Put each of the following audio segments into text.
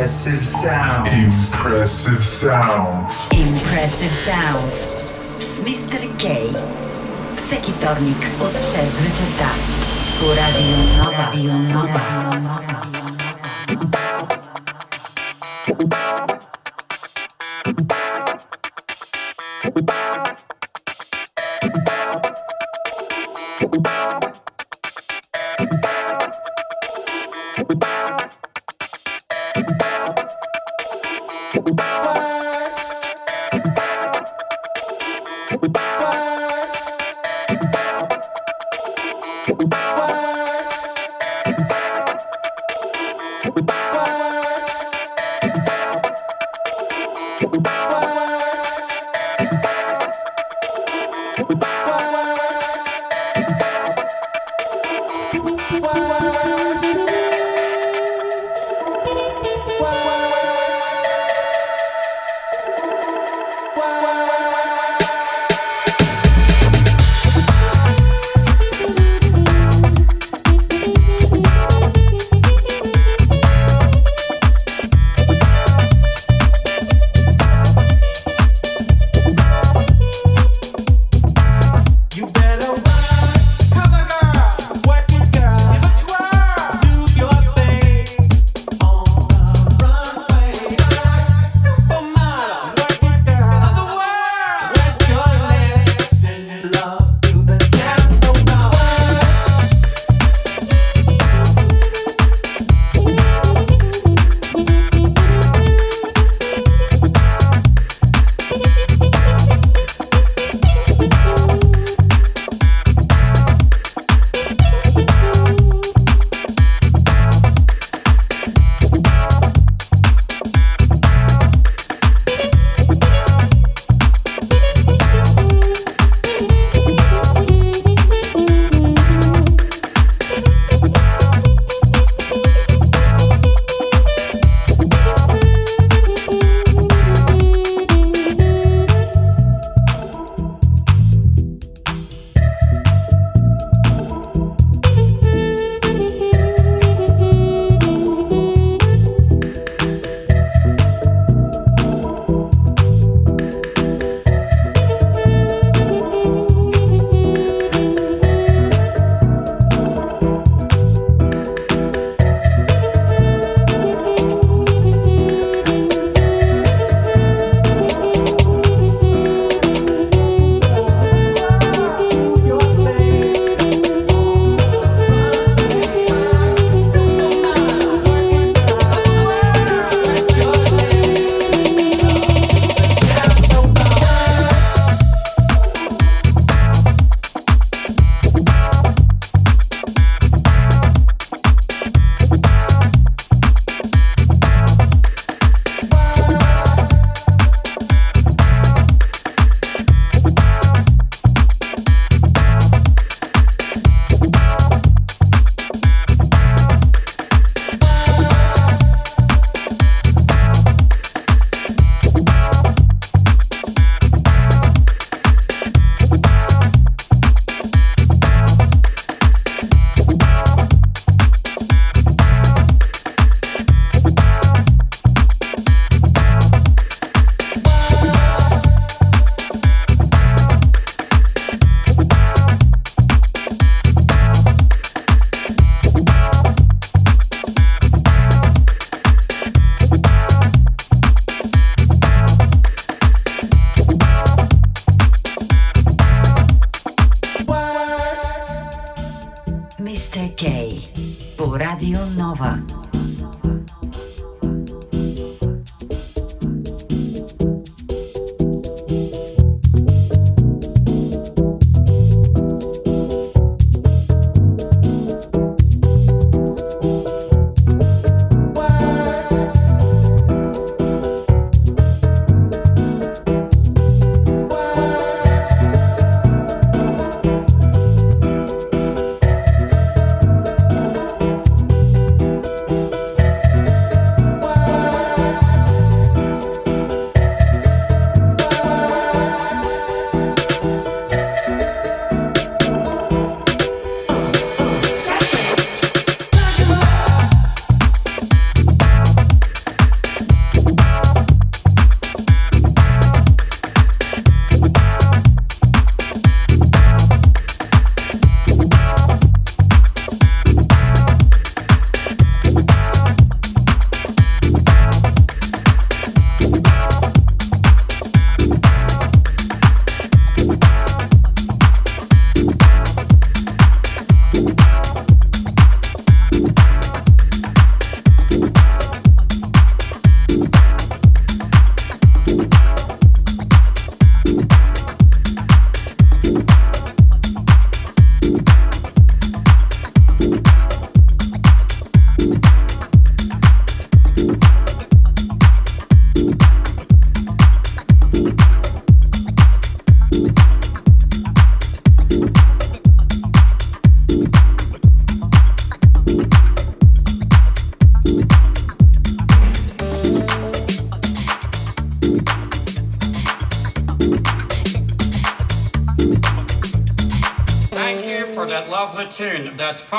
Impressive sounds. Impressive sounds. Impressive sounds. Z Mr. K. Всеки вторник от 6 вечерта. По Радио Нова. Радио Нова.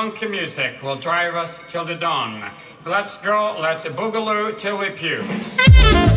Funky music will drive us till the dawn. Let's go, let's boogaloo till we puke.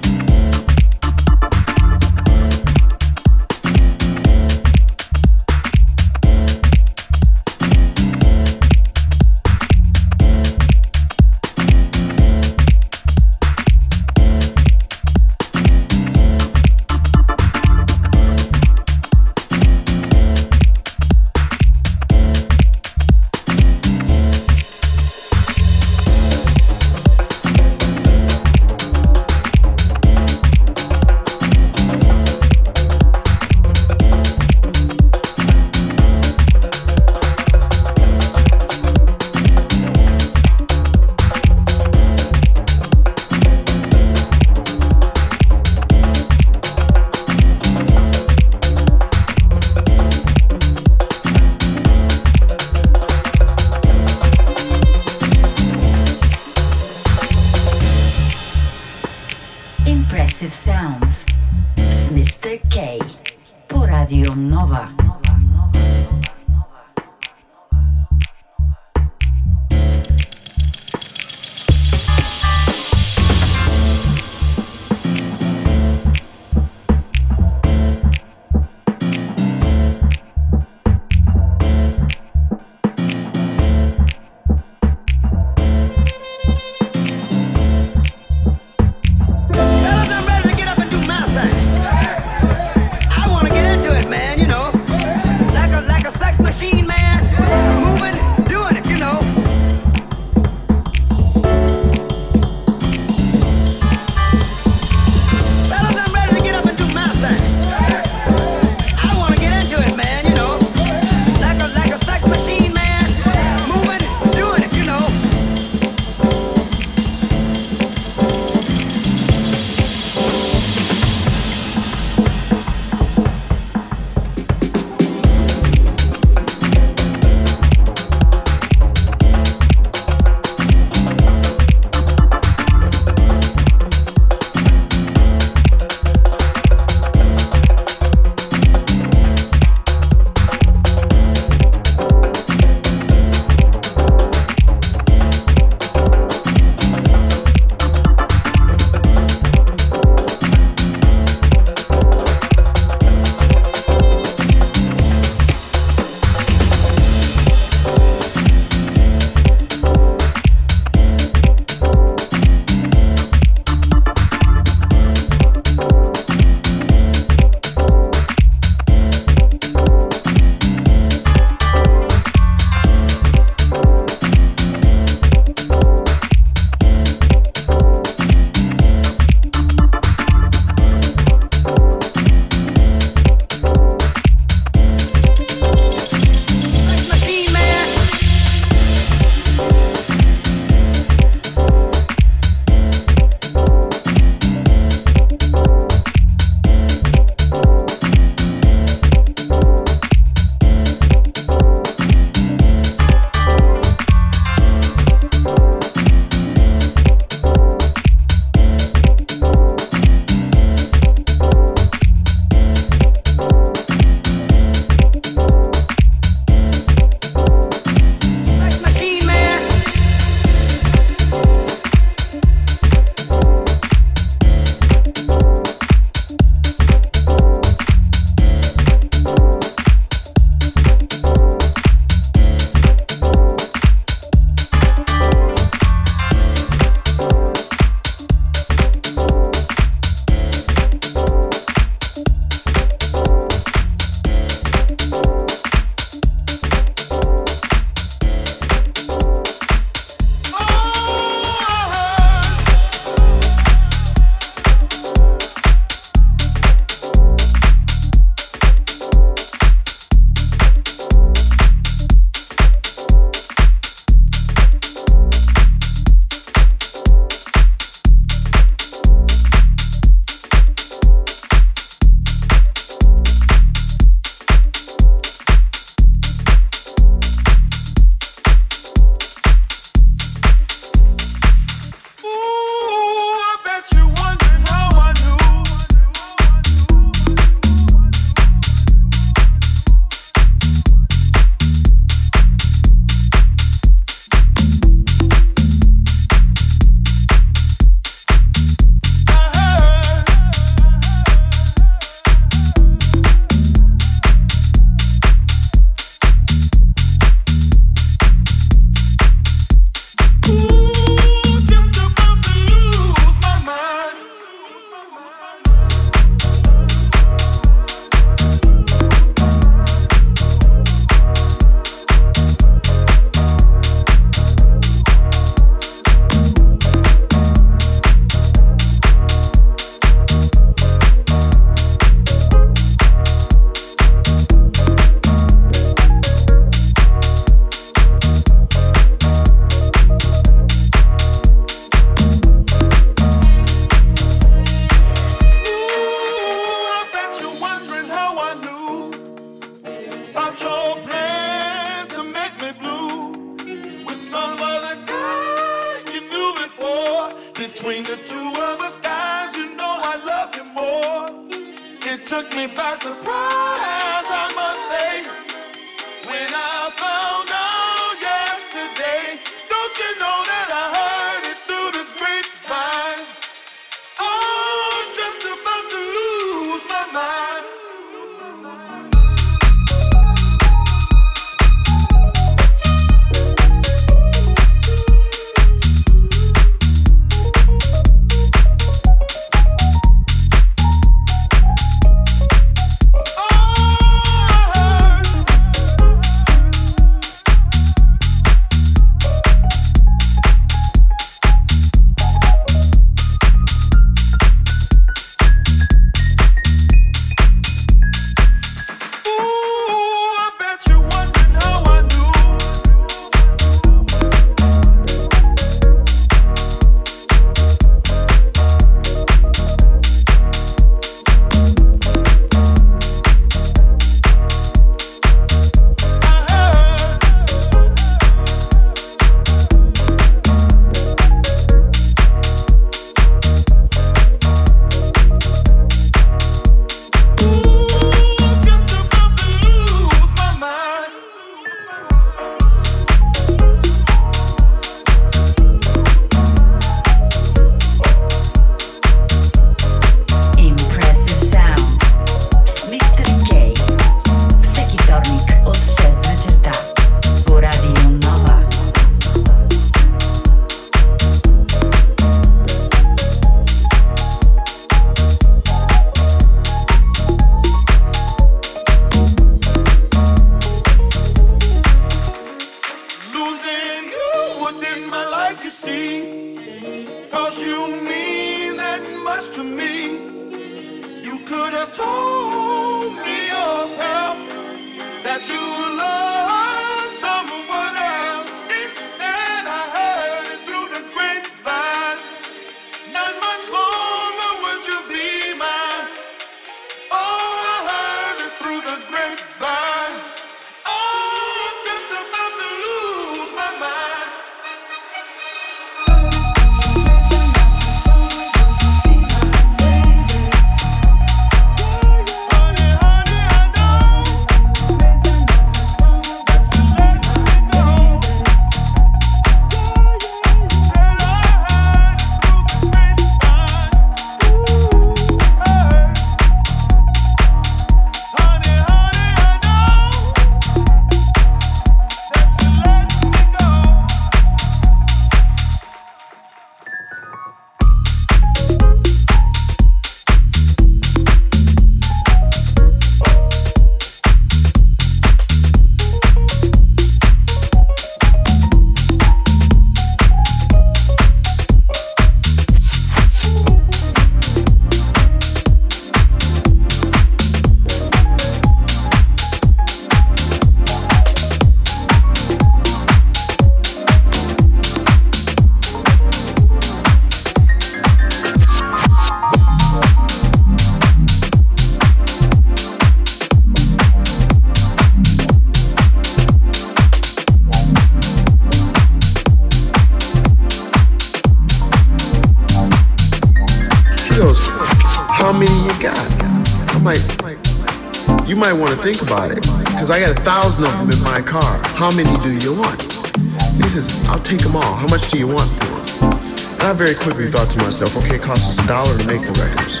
Quickly thought to myself, okay, it costs us a dollar to make the records.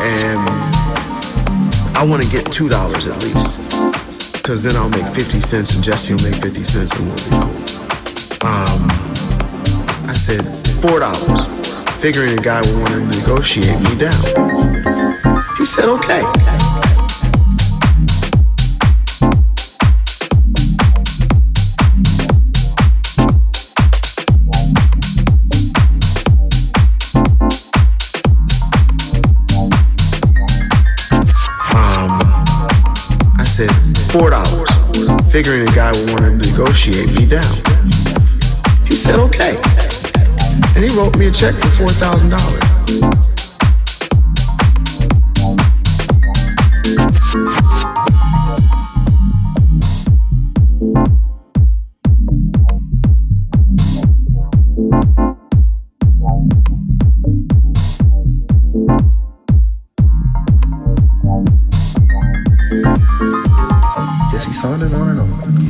And I want to get $2 at least. Because then I'll make 50 cents and Jesse will make 50 cents and we'll be cool. Um, I said, $4. Figuring the guy would want to negotiate me down. He said, okay. Four dollars, figuring the guy would want to negotiate me down. He said okay, and he wrote me a check for four thousand dollars.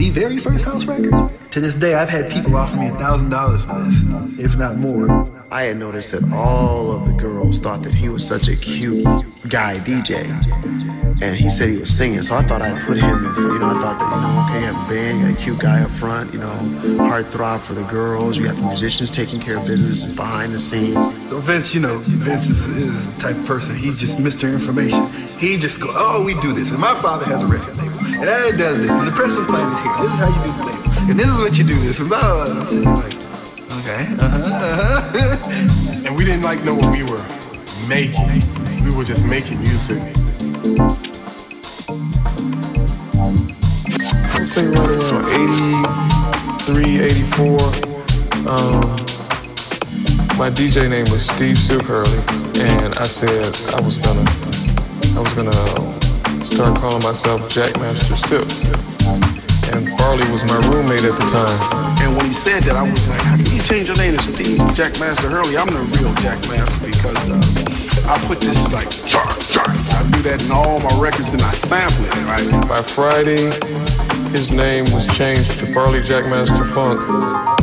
The very first house record. To this day, I've had people offer me a thousand dollars for this, if not more. I had noticed that all of the girls thought that he was such a cute guy DJ. And he said he was singing, so I thought I'd put him in you know, I thought that, you know, okay, have a band, you got a cute guy up front, you know, heartthrob for the girls, you got the musicians taking care of business behind the scenes. So Vince, you know, Vince is, is the type of person, he's just Mr. Information. He just go, oh, we do this, and my father has a record and I does this, and the pressing plant is here, this is how you do the label, and this is what you do this, and blah, blah, blah. I'm sitting like, okay, uh-huh, uh-huh. and we didn't like know what we were making. We were just making music. I'd say right around 83, 84. Um, my DJ name was Steve Silk Hurley, and I said I was gonna, I was gonna start calling myself Jackmaster Silk. And Farley was my roommate at the time. And when he said that, I was like, how can you change your name to Steve Jackmaster Hurley? I'm the real Jackmaster because uh, I put this like, char, char. I do that in all my records and I sample it, right? By Friday, his name was changed to Farley Jackmaster Funk.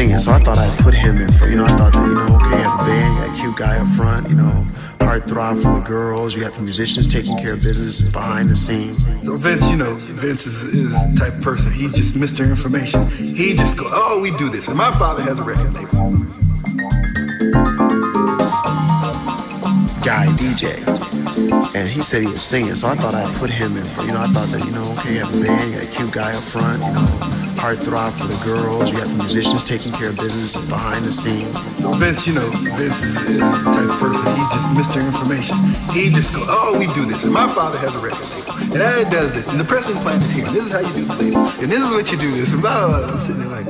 Singing, so I thought I'd put him in for, you know, I thought that, you know, okay, you have a band, you got a cute guy up front, you know, heartthrob for the girls, you got the musicians taking care of business behind the scenes. So Vince, you know, Vince is, is the type of person, he's just Mr. Information. He just go, oh, we do this, and my father has a record label. Guy DJ. And he said he was singing, so I thought I'd put him in for, you know, I thought that, you know, okay, you have a band, you got a cute guy up front, you know, heartthrob for the girls, you got the musicians taking care of business behind the scenes. Vince, you know, Vince is, is the type of person, he's just Mr. Information. He just goes, oh, we do this, and my father has a record label, and I does this, and the pressing plant is here, and this is how you do the label, and this is what you do this, and blah, blah, blah. I'm sitting there like,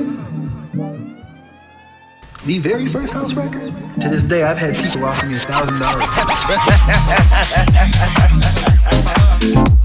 the very first house record. To this day, I've had people offer me a thousand dollars.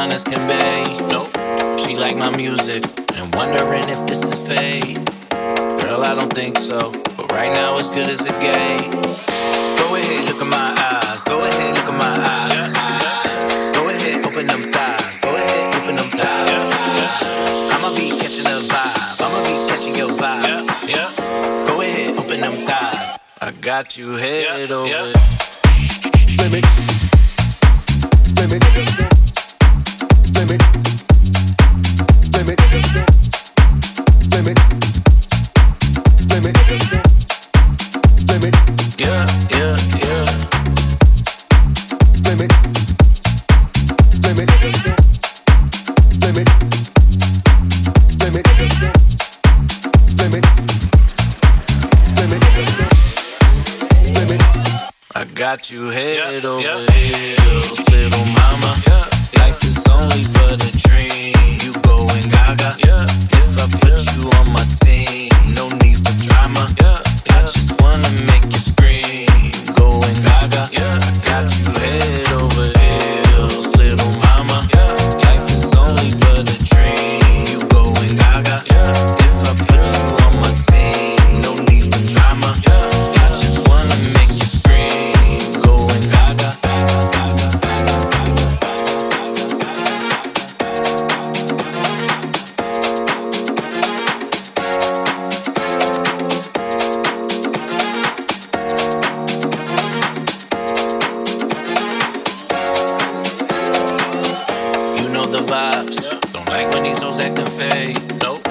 fine as can be. Nope. She like my music and wondering if this is fate. Girl, I don't think so, but right now it's good as it gets. Go ahead, look at my eyes. Go ahead, look at my eyes. Go ahead, open them thighs. Go ahead, open them thighs. I'ma be catching the vibe. I'ma be catching your vibe. yeah Go ahead, open them thighs. I got you head over. Yeah. Let me, let me. These hoes. Nope.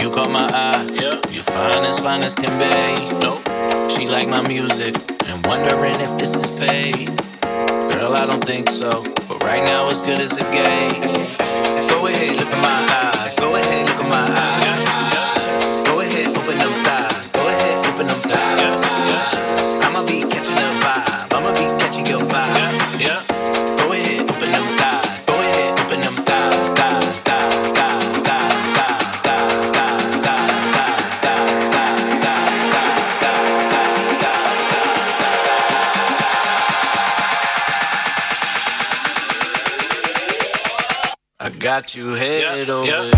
You caught my eye. Yeah. You're fine as fine as can be. Nope. She like my music and wondering if this is fate. Girl, I don't think so. But right now it's good as it gets. Go ahead, look at my eyes. Go ahead, look at my eyes. You head over. Let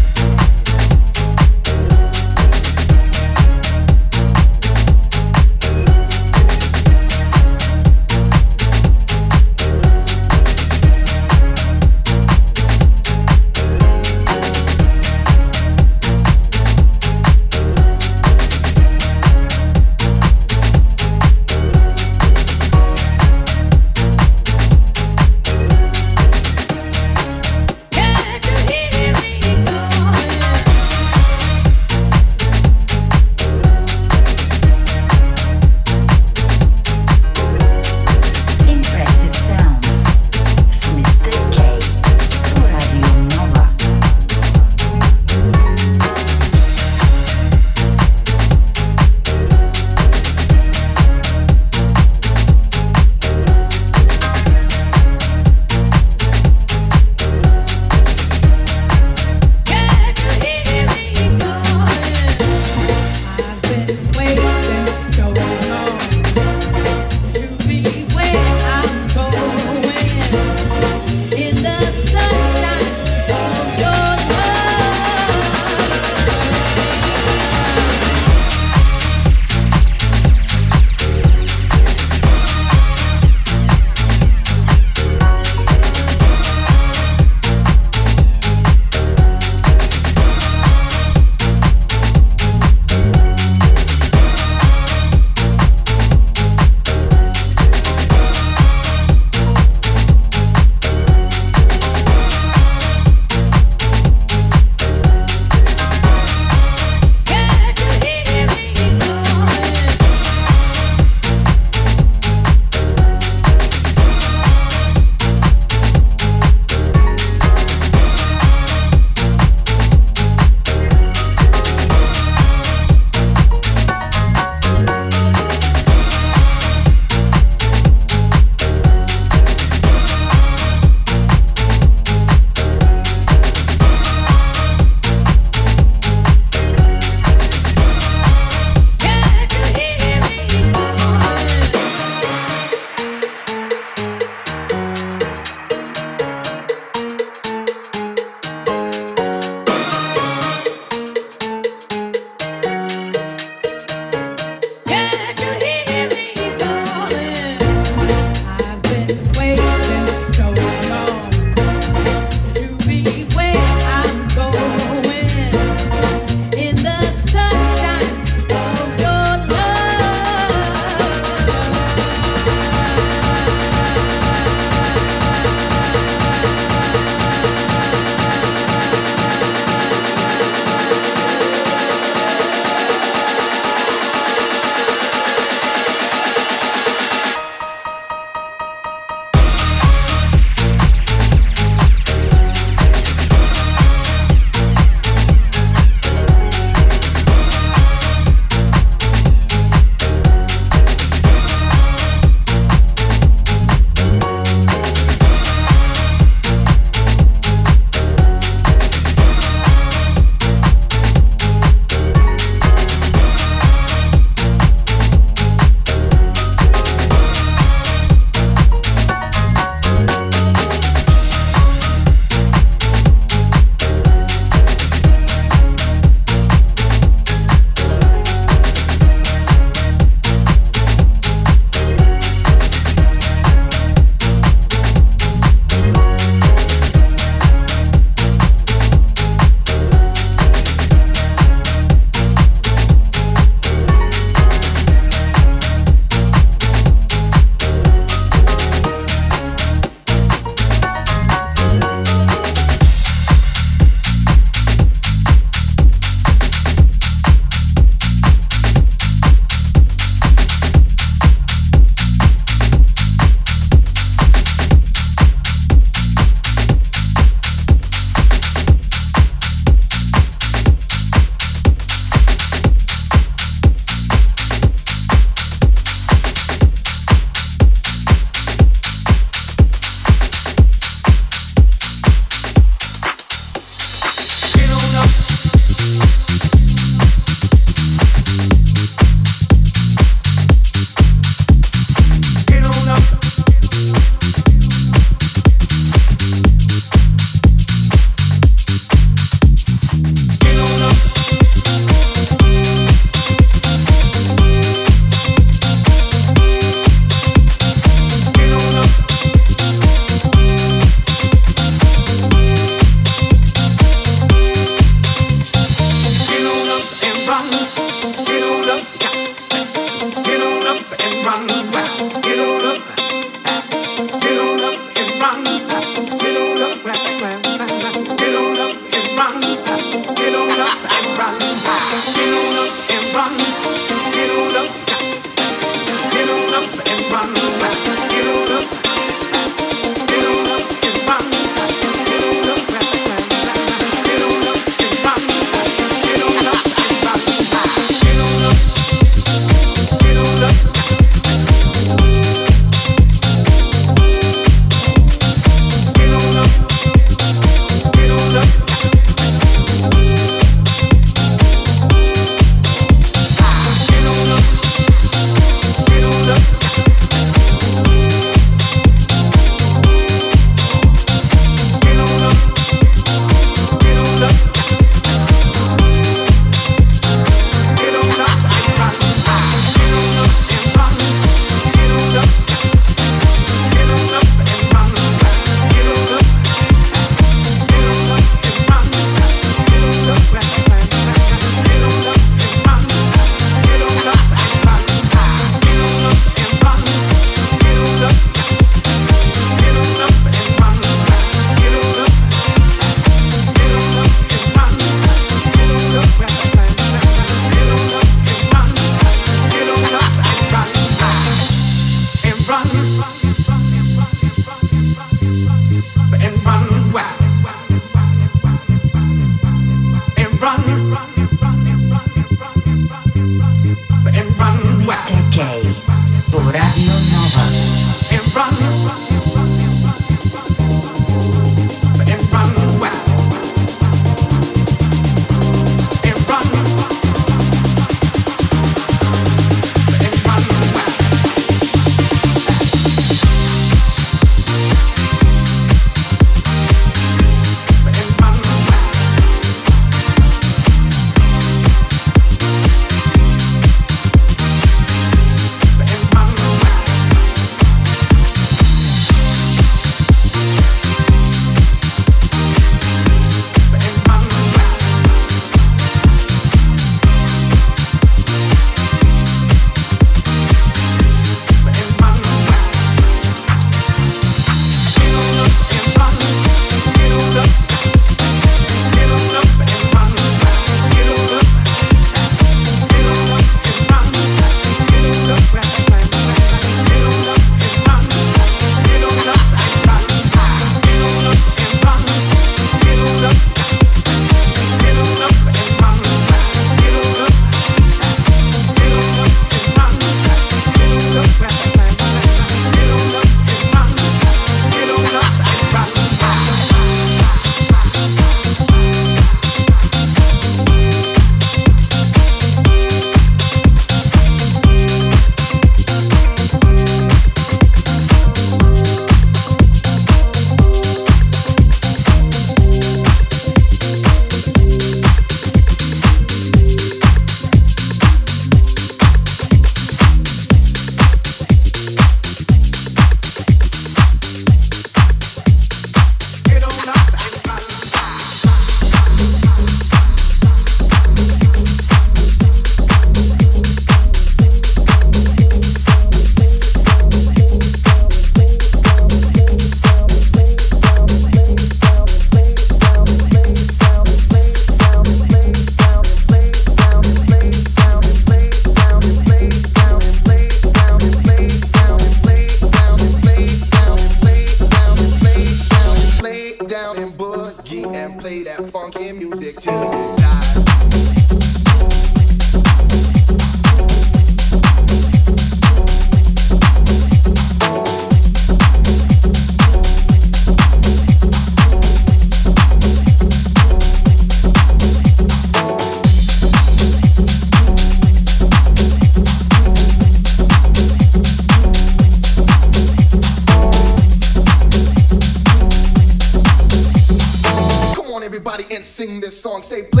song, say play.